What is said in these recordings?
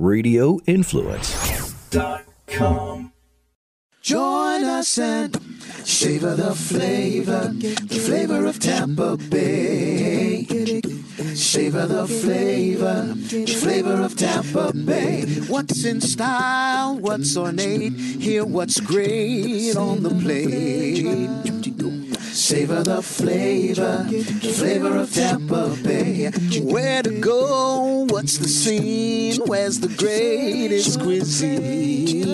radioinfluence.com. Join us and savor the flavor, the flavor of Tampa Bay. Savor the flavor, the flavor of Tampa Bay. What's in style, what's ornate, hear what's great on the plate. Savor the flavor, the flavor of Tampa Bay. Where to go, what's the scene, where's the greatest cuisine?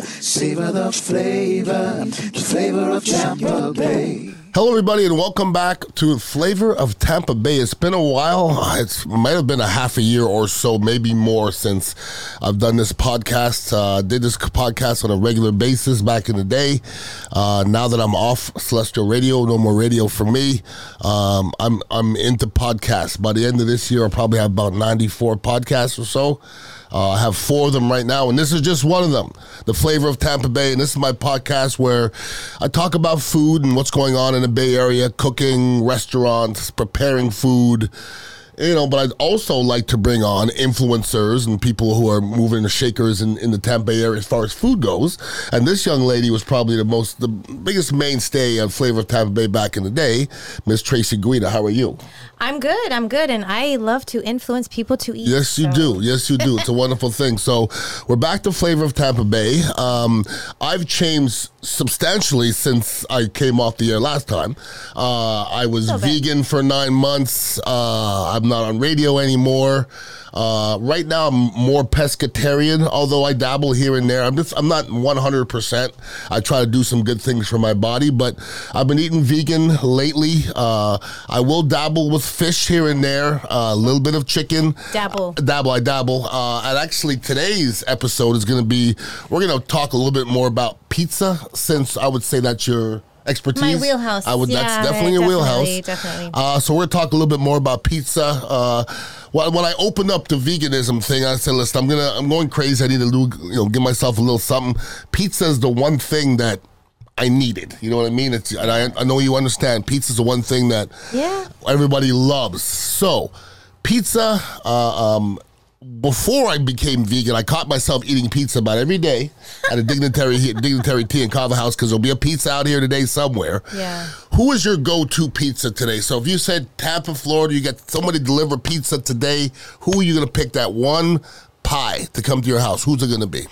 Savor the flavor, the flavor of Tampa Bay. Hello, everybody, and welcome back to Flavor of Tampa Bay. It's been a while. It's, it might have been a half a year or so, maybe more, since I've done this podcast. Uh, did this podcast on a regular basis back in the day. Uh, now that I'm off Celestial Radio, no more radio for me. Um, I'm I'm into podcasts. By the end of this year, I'll probably have about 94 podcasts or so. Uh, I have four of them right now, and this is just one of them. The flavor of Tampa Bay, and this is my podcast where I talk about food and what's going on in the Bay Area, cooking, restaurants, preparing food you know, but I'd also like to bring on influencers and people who are moving the shakers in, in the Tampa Bay area as far as food goes. And this young lady was probably the most, the biggest mainstay on Flavor of Tampa Bay back in the day, Miss Tracy Guida. How are you? I'm good. I'm good. And I love to influence people to eat. Yes, you so- do. Yes, you do. It's a wonderful thing. So we're back to Flavor of Tampa Bay. Um, I've changed substantially since I came off the air last time. Uh, I was vegan for nine months. Uh, I'm not on radio anymore. Uh, right now, I'm more pescatarian, although I dabble here and there. I'm just, I'm not 100%. I try to do some good things for my body, but I've been eating vegan lately. Uh, I will dabble with fish here and there, uh, a little bit of chicken. Dabble. Dabble, I dabble. Uh, and actually, today's episode is going to be, we're going to talk a little bit more about pizza, since I would say that's your expertise. My wheelhouse. I would, Yeah, that's definitely your definitely, wheelhouse. definitely. Uh, so we're going to talk a little bit more about pizza. Uh, when, when I opened up the veganism thing, I said, "Listen, I'm gonna, I'm going crazy. I need to do, you know, give myself a little something. Pizza is the one thing that I needed. You know what I mean? It's, and I, I know you understand. Pizza is the one thing that Yeah. everybody loves. So, pizza. Uh, um, before I became vegan, I caught myself eating pizza about every day at a dignitary dignitary tea and coffee house because there'll be a pizza out here today somewhere. Yeah. Who is your go-to pizza today? So if you said Tampa, Florida, you get somebody to deliver pizza today. Who are you going to pick that one pie to come to your house? Who's it going to be?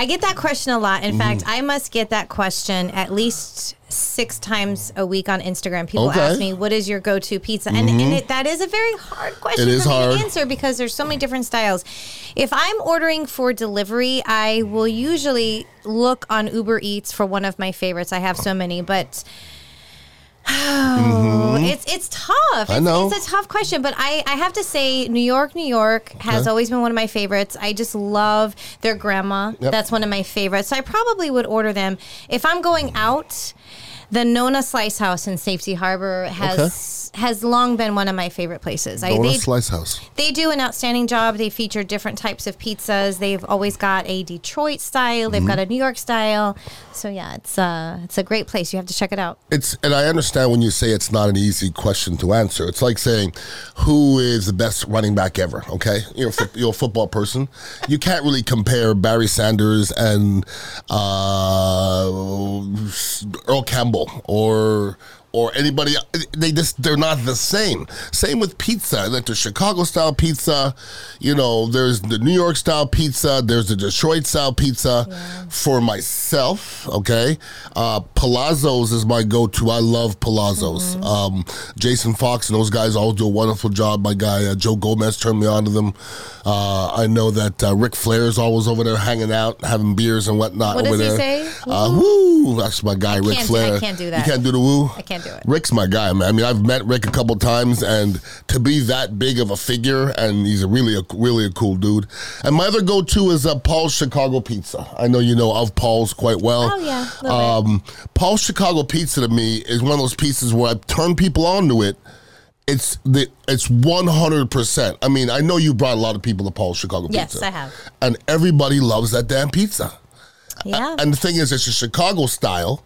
I get that question a lot. In Mm-hmm. fact, I must get that question at least six times a week on Instagram. People Okay. Mm-hmm. ask me, "What is your go-to pizza?" And, and it, that is a very hard question for me to answer because there's so many different styles. If I'm ordering for delivery, I will usually look on Uber Eats for one of my favorites. I have so many, but. Oh, it's it's tough. It's, Mm-hmm. I know. it's a tough question, but I, I have to say, New York, New York has Okay. always been one of my favorites. I just love their grandma. Yep. That's one of my favorites. So I probably would order them if I'm going out. The Nona Slice House in Safety Harbor has has long been one of my favorite places. I, they, Slice House. they do an outstanding job. They feature different types of pizzas. They've always got a Detroit style. They've Mm-hmm. got a New York style. So yeah, it's uh it's a great place. You have to check it out. It's and I understand when you say it's not an easy question to answer. It's like saying, "Who is the best running back ever?" Okay, you're a, fo- you're a football person. You can't really compare Barry Sanders and uh, Earl Campbell or or anybody. They just they're not the same. Same with pizza. Like the Chicago style pizza, you know, there's the New York style pizza. There's the Detroit style pizza. For myself, okay, uh, Palazzo's is my go-to. I love Palazzo's. Um, Jason Fox and those guys all do a wonderful job. My guy uh, Joe Gomez turned me on to them. Uh, I know that uh, Ric Flair is always over there hanging out, having beers and whatnot. What over does he there. say? Uh, woo! That's my guy, Ric can't do- I Flair. can't do that You can't do the woo. I can't do it. Rick's my guy, man. I mean, I've met Rick a couple times, and to be that big of a figure, and he's a really, a, really a cool dude. And my other go-to is uh, Paul's Chicago Pizza. I know you know of Paul's quite well. Oh, yeah, a little bit. Um, Paul's Chicago Pizza to me is one of those pizzas where I turn people on to it. It's the it's one hundred percent. I mean, I know you brought a lot of people to Paul's Chicago Yes, Pizza. Yes, I have. and everybody loves that damn pizza. Yeah. And the thing is, it's a Chicago style.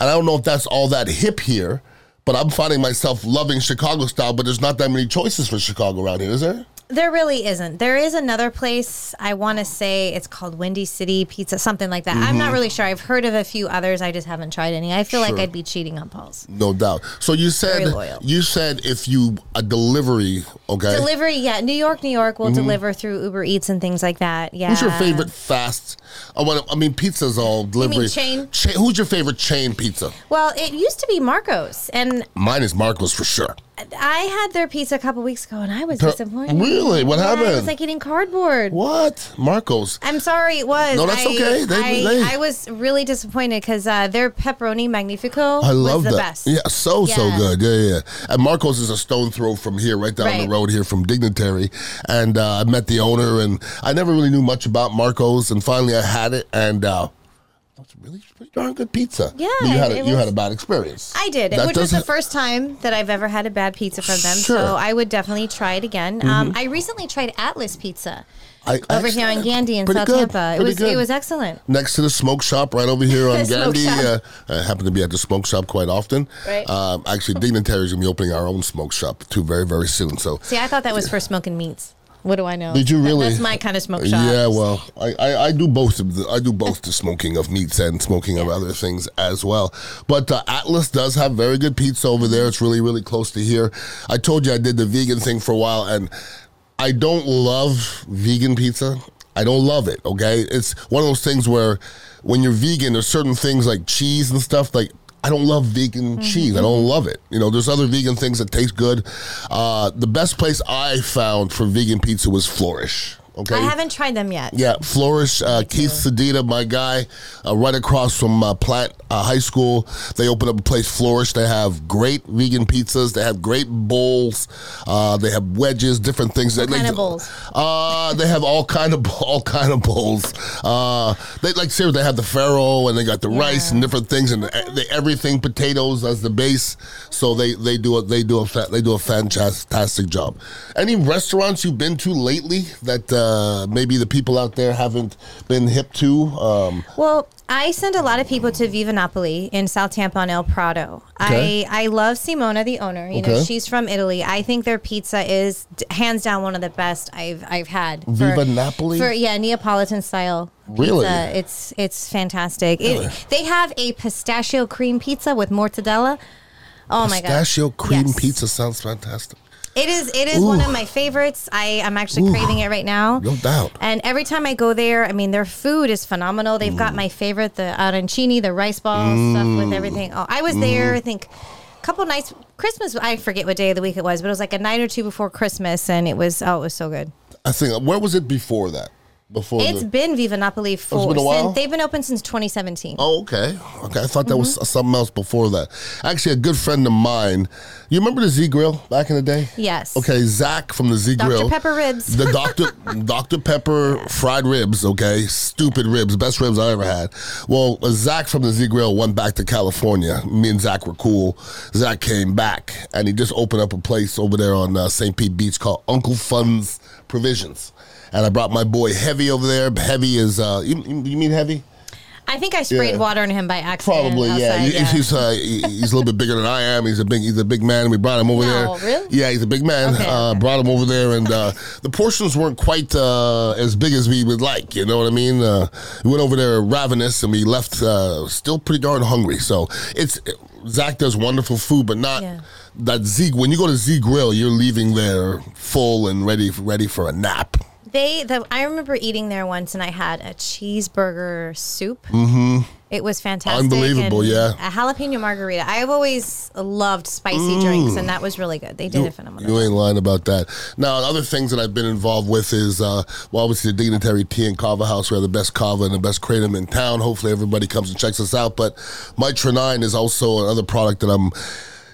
And I don't know if that's all that hip here, but I'm finding myself loving Chicago style, but there's not that many choices for Chicago around here, is there? There really isn't. There is another place. I want to say it's called Windy City Pizza, something like that. I'm not really sure. I've heard of a few others. I just haven't tried any. I feel like I'd be cheating on Paul's. No doubt. So you said you said if you a delivery, okay. Delivery, yeah. New York, New York will deliver through Uber Eats and things like that. Yeah. Mm-hmm. Who's your favorite fast? I want. I mean, pizza's all delivery. chain? Cha- who's your favorite chain pizza? Well, it used to be Marco's, and Mine is Marco's for sure. I had their pizza a couple weeks ago, and I was disappointed. Really? What Yeah, It was like eating cardboard. What? Marco's. I'm sorry, it was. No, that's I, okay. They- I, they- I was really disappointed because uh, their pepperoni magnifico I love was the that. best. Yeah, so so good. Yeah, yeah. And Marco's is a stone throw from here, right down the road here from Dignitary. And uh, I met the owner, and I never really knew much about Marco's, and finally I had it, and uh, that's really pretty darn good pizza. Yeah, But you had a, you was- had a bad experience. I did, That which was the first time that I've ever had a bad pizza from them. Sure. Mm-hmm. So I would definitely try it again. Um, I recently tried Atlas Pizza I- over here on Gandy in South good, Tampa. It was good. it was excellent. next to the smoke shop right over here on Gandy. Uh, I happen to be at the smoke shop quite often. Right. Um, actually, Dignitary is going to be opening our own smoke shop too very, very soon. So See, I thought that was for smoking meats. What do I know? Did you really? that's my kind of smoke shop. Yeah, well, I, I, I do both of the I do both the smoking of meats and smoking of other things as well. But uh, Atlas does have very good pizza over there. It's really really close to here. I told you I did the vegan thing for a while, and I don't love vegan pizza. I don't love it. Okay, it's one of those things where when you're vegan, there's certain things like cheese and stuff like. I don't love vegan cheese. I don't love it. You know, there's other vegan things that taste good. Uh, the best place I found for vegan pizza was Flourish. Okay. I haven't tried them yet. Yeah, Flourish, uh, Keith Sedita, my guy, uh, right across from uh, Plant uh, High School. They opened up a place, Flourish. They have great vegan pizzas. They have great bowls. Uh, they have wedges, different things. What They- kind like- of bowls? Uh, they have all kind of all kind of bowls. Uh, they like seriously, they have the farro and they got the rice and different things and the, everything potatoes as the base. So they they do a they do a they do a fantastic job. Any restaurants you've been to lately that uh, maybe the people out there haven't been hip to? Um, Well, I send a lot of people to Viva Napoli in South Tampa on El Prado. Okay. I, I love Simona, the owner. You know, she's from Italy. I think their pizza is d- hands down one of the best I've I've had. Viva Napoli? For yeah, Neapolitan style. Really? Pizza. It's it's fantastic. It, they have a pistachio cream pizza with mortadella. Oh my god. pistachio cream Yes. pizza sounds fantastic. It is. It is one of my favorites. I am actually craving it right now. No doubt. And every time I go there, I mean, their food is phenomenal. They've Mm. got my favorite, the arancini, the rice ball stuff with everything. Oh, I was there. Mm. I think a couple nights. Christmas. I forget what day of the week it was, but it was like a night or two before Christmas, and it was. Oh, it was so good. I think where was it before that? Before It's the, been Viva Napoli for. been a while? Since, they've been open since 2017. Oh, okay. Okay. I thought that was Mm-hmm. something else before that. Actually, a good friend of mine. You remember the Z Grill back in the day? Yes. Okay, Zach from the Z Dr. Grill. Pepper ribs. The Dr. Dr. Pepper fried ribs, okay? Stupid ribs, best ribs I ever had. Well, Zach from the Z Grill went back to California. Me and Zach were cool. Zach came back and he just opened up a place over there on uh, St. Pete Beach called Uncle Fun's Provisions. And I brought my boy Heavy over there. Heavy is, uh, you, you mean Heavy? I think I sprayed Yeah. water on him by accident. Probably, yeah. outside, He- He's uh, he's a little bit bigger than I am. He's a big he's a big man. We brought him over No, there. really? Yeah, he's a big man. Okay, uh, okay. Brought him over there, and uh, the portions weren't quite uh, as big as we would like. You know what I mean? Uh, we went over there ravenous, and we left uh, still pretty darn hungry. So it's Zach does wonderful food, but not. Yeah. That Z when you go to Z Grill, you're leaving there full and ready ready for a nap. They, the, I remember eating there once, and I had a cheeseburger soup. Mm-hmm. It was fantastic. Unbelievable, and yeah. A jalapeno margarita. I've always loved spicy drinks, and that was really good. They did it phenomenal. You ain't lying about that. Now, other things that I've been involved with is, uh, well, obviously the Dignitary Tea and Kava House. We have the best kava and the best kratom in town. Hopefully, everybody comes and checks us out. But Mitra 9 is also another product that I'm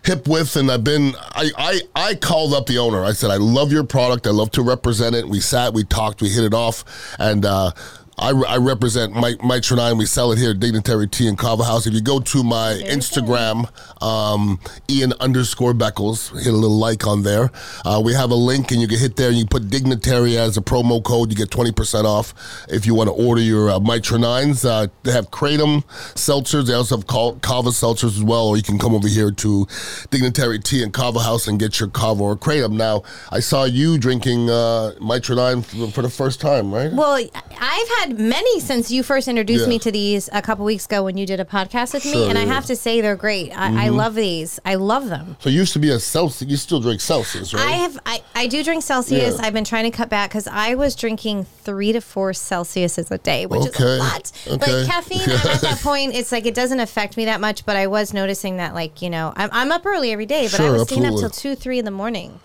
hip with and I've been I, I I called up the owner. I said, I love your product. I love to represent it. We sat, we talked, we hit it off and uh I, I represent Mike Mitra 9. We sell it here at Dignitary Tea and Kava House. If you go to my Instagram, um, Ian underscore Beckles, hit a little like on there. Uh, we have a link, and you can hit there and you put Dignitary as a promo code. You get twenty percent off if you want to order your uh, Mike. Uh, they have Kratom seltzers. They also have Cal- Kava seltzers as well. Or you can come over here to Dignitary Tea and Kava House and get your Kava or Kratom. Now, I saw you drinking uh, Mike for, for the first time, right? Well, I've had many since you first introduced Yeah. me to these a couple weeks ago when you did a podcast with me, and I yeah. Mm-hmm. have to say they're great. I, I love these. I love them. So you used to be a Celsius. You still drink Celsius, right? I have I, I do drink Celsius. Yeah. I've been trying to cut back because I was drinking three to four Celsiuses a day, which is Okay, a lot. okay. But caffeine, I'm at that point. It's like it doesn't affect me that much. But I was noticing that, like you know, I'm, I'm up early every day, but I Sure, was staying up till two, three in the morning,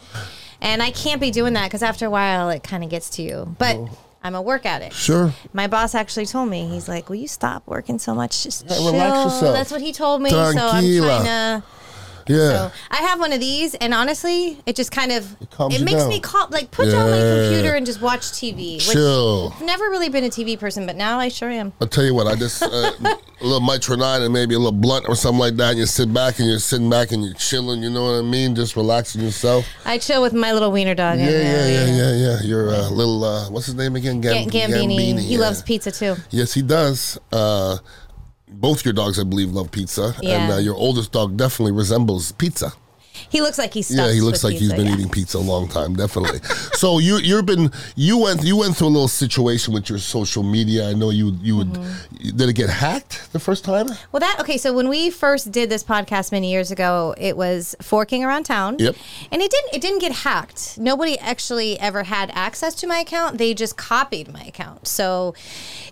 and I can't be doing that because after a while it kind of gets to you. But I'm a work addict. Sure. My boss actually told me he's like, "Will you stop working so much? Just Yeah, chill." relax yourself. That's what he told me. So I'm trying to. Yeah. So I have one of these, and honestly, it just kind of it, you makes down. me calm. Like put down my computer and just watch TV. Which Chill. I've never really been a TV person, but now I sure am. I'll tell you what, I just uh, a little Mitra 9 and maybe a little blunt or something like that. And you sit back and you're sitting back and you're chilling. You know what I mean? Just relaxing yourself. I chill with my little wiener dog. Yeah, yeah, yeah, yeah, yeah. Your uh, little uh, what's his name again? Ga- Gam- Gambini. He yeah. loves pizza too. Yes, he does. Uh, both your dogs, I believe, love pizza, and uh, your oldest dog definitely resembles pizza. He looks like he's Yeah, he looks like he's been eating pizza a long time, definitely. so you you've been you went you went through a little situation with your social media. I know you you would Mm-hmm. did it get hacked the first time? Well, that okay. So when we first did this podcast many years ago, it was forking around town. Yep. And it didn't. It didn't get hacked. Nobody actually ever had access to my account. They just copied my account. So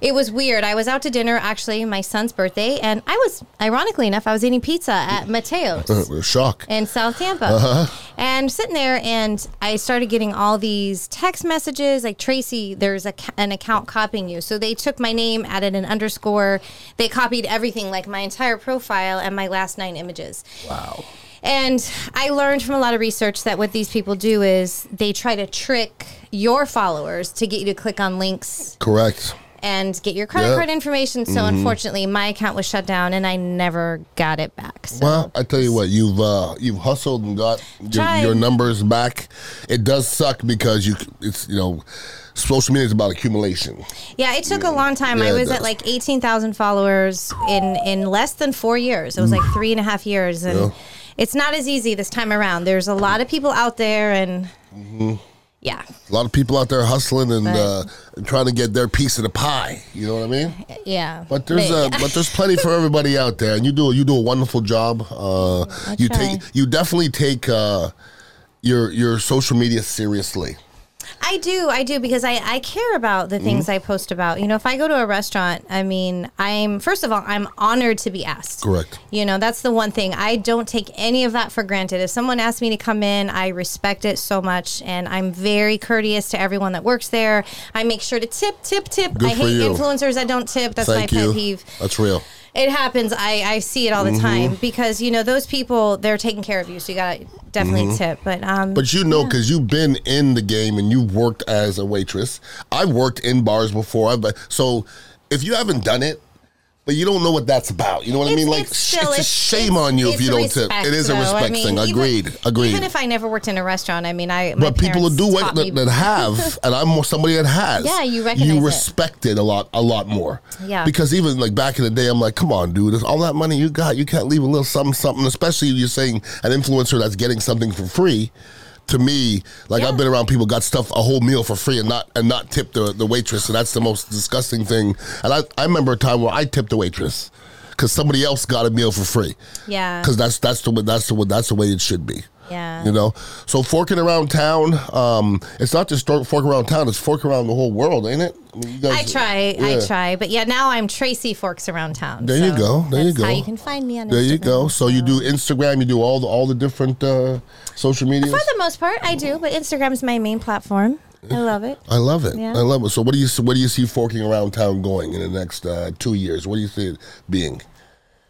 it was weird. I was out to dinner actually my son's birthday, and I was ironically enough, I was eating pizza at Mateo's. Uh, shock. in South Tampa. Uh-huh. And sitting there, and I started getting all these text messages like, Tracy, there's a, an account copying you. So they took my name, added an underscore. They copied everything, like my entire profile and my last nine images. Wow. And I learned from a lot of research that what these people do is they try to trick your followers to get you to click on links Correct. And get your credit Yeah. card information. So unfortunately, my account was shut down and I never got it back. So. Well, I tell you what, you've uh, you've hustled and got your, Tried. your numbers back. It does suck because you it's you know social media is about accumulation. Yeah, it took a long time. Yeah, I it was does. at like eighteen thousand followers in in less than four years. It was like three and a half years, and Yeah. it's not as easy this time around. There's a lot of people out there, and Mm-hmm. Yeah, A lot of people out there hustling and Right. uh, trying to get their piece of the pie. You know what I mean? yeah. But there's uh, but there's plenty for everybody out there, and you do you do a wonderful job. Uh, you try. take you definitely take uh, your your social media seriously. I do, I do, because I, I care about the Mm-hmm. things I post about. You know, if I go to a restaurant, I mean, I'm first of all, I'm honored to be asked. Correct. You know, that's the one thing. I don't take any of that for granted. If someone asks me to come in, I respect it so much and I'm very courteous to everyone that works there. I make sure to tip, tip, tip. Good I hate you. influencers that don't tip. That's Thank my pet you. peeve. That's real. It happens. I, I see it all the Mm-hmm. time because, you know, those people, they're taking care of you. So you got to definitely tip. But, um, Mm-hmm. But you know, because you've been in the game and you've worked as a waitress. I've worked in bars before. I've, so if you haven't done it, but you don't know what that's about. You know what I mean? Like, it's it's, still- a shame it's- on you if you don't tip. It is a though. I respect mean, thing. even- Agreed. Agreed. Even if I never worked in a restaurant, I mean, I but people parents do what that, that have, and I'm somebody that has. Yeah, you recognize You respect it a lot, a lot more. Yeah. Because even like back in the day, I'm like, come on, dude, it's all that money you got, you can't leave a little something, something. Especially if you're saying an influencer that's getting something for free. To me, like Yeah. I've been around people got stuff a whole meal for free and not and not tip the the waitress, and that's the most disgusting thing. And I I remember a time where I tipped the waitress because somebody else got a meal for free. Yeah. Because that's that's the that's the that's the way it should be. Yeah. You know, so forking around town. Um, it's not just fork around town; it's fork around the whole world, ain't it? I, mean, you guys- I try, yeah. I try, but yeah, now I'm Tracy Forks around town. There you go, there you that's How go. you can find me on. There you go. So you do Instagram, you do all the all the different uh, social media. For the most part, I do, but Instagram is my main platform. I love it. I love it. Yeah. I love it. So what do you what do you see forking around town going in the next uh, two years? What do you see it being?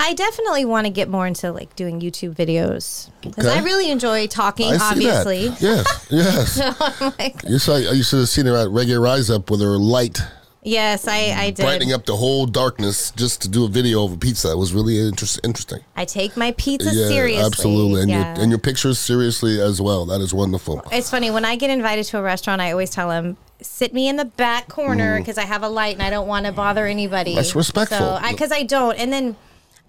I definitely want to get more into like doing YouTube videos because Okay. I really enjoy talking. I obviously. Yes, yes. I'm like, you saw you should have seen her at Reggae Rise Up with her light Yes, I, I did. brightening up the whole darkness just to do a video of a pizza. It was really interest, interesting. I take my pizza yeah, seriously. absolutely, and yeah. your and your pictures seriously as well. That is wonderful. It's funny when I get invited to a restaurant, I always tell them sit me in the back corner because I have a light and I don't want to bother anybody. Mm. That's respectful. So because I, don't, and then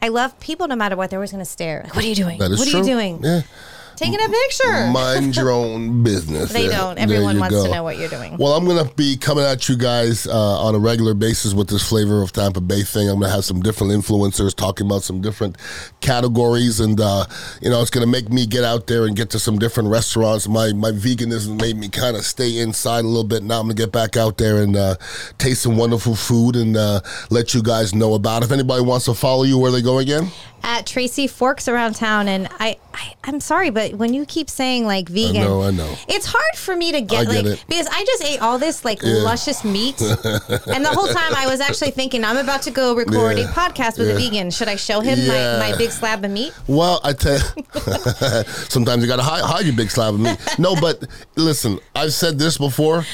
I love people no matter what. They're always going to stare. Like, what are you doing? That is what true. are you doing? Yeah, Taking a picture. mind your own business. they There- don't. Everyone wants go. to know what you're doing. Well, I'm going to be coming at you guys uh, on a regular basis with this flavor of Tampa Bay thing. I'm going to have some different influencers talking about some different categories, and uh, you know, it's going to make me get out there and get to some different restaurants. My my veganism made me kind of stay inside a little bit. Now I'm going to get back out there and uh, taste some wonderful food and uh, let you guys know about. it. If anybody wants to follow you, where they go again? At Tracy Forks around town, and I, I, I'm sorry, but when you keep saying like vegan, know, I know. it's hard for me to get, get like it. because I just ate all this like luscious meat, and the whole time I was actually thinking I'm about to go record Yeah. a podcast with a vegan. Should I show him Yeah. my, my big slab of meat? Well, I tell sometimes you got to hide, hide your big slab of meat. No, but listen, I've said this before.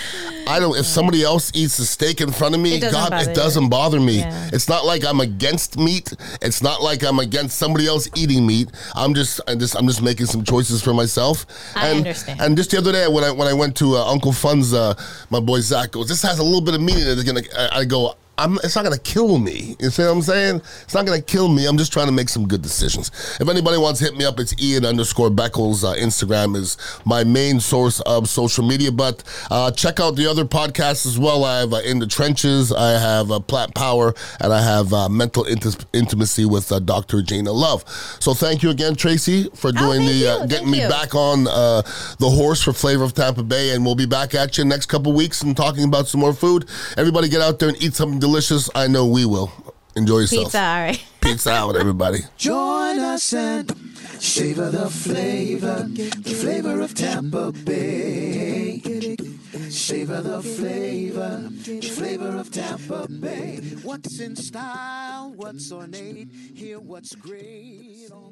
I don't. If somebody else eats a steak in front of me, It doesn't God, bother it doesn't bother me. Yeah. It's not like I'm against meat. It's not like I'm against somebody else eating meat. I'm just, I just, I'm just making some choices for myself. I and, understand. And just the other day, when I when I went to uh, Uncle Fun's, uh, my boy Zach goes, "This has a little bit of meaning." in it." It's I, I go. I'm, it's not going to kill me. You see what I'm saying? It's not going to kill me. I'm just trying to make some good decisions. If anybody wants to hit me up, it's Ian underscore Beckles. Uh, Instagram is my main source of social media. But uh, check out the other podcasts as well. I have uh, In the Trenches, I have uh, Plat Power, and I have uh, Mental Inti- Intimacy with uh, Dr. Jana Love. So thank you again, Tracy, for doing Oh, the uh, getting me you. back on uh, the horse for Flavor of Tampa Bay. And we'll be back at you next couple weeks and talking about some more food. Everybody get out there and eat something delicious. I know we will. Enjoy yourself. Pizza, all right. Pizza out, everybody. Join us and savor the flavor, the flavor of Tampa Bay. Savor the flavor, the flavor of Tampa Bay. What's in style, what's ornate, hear what's great on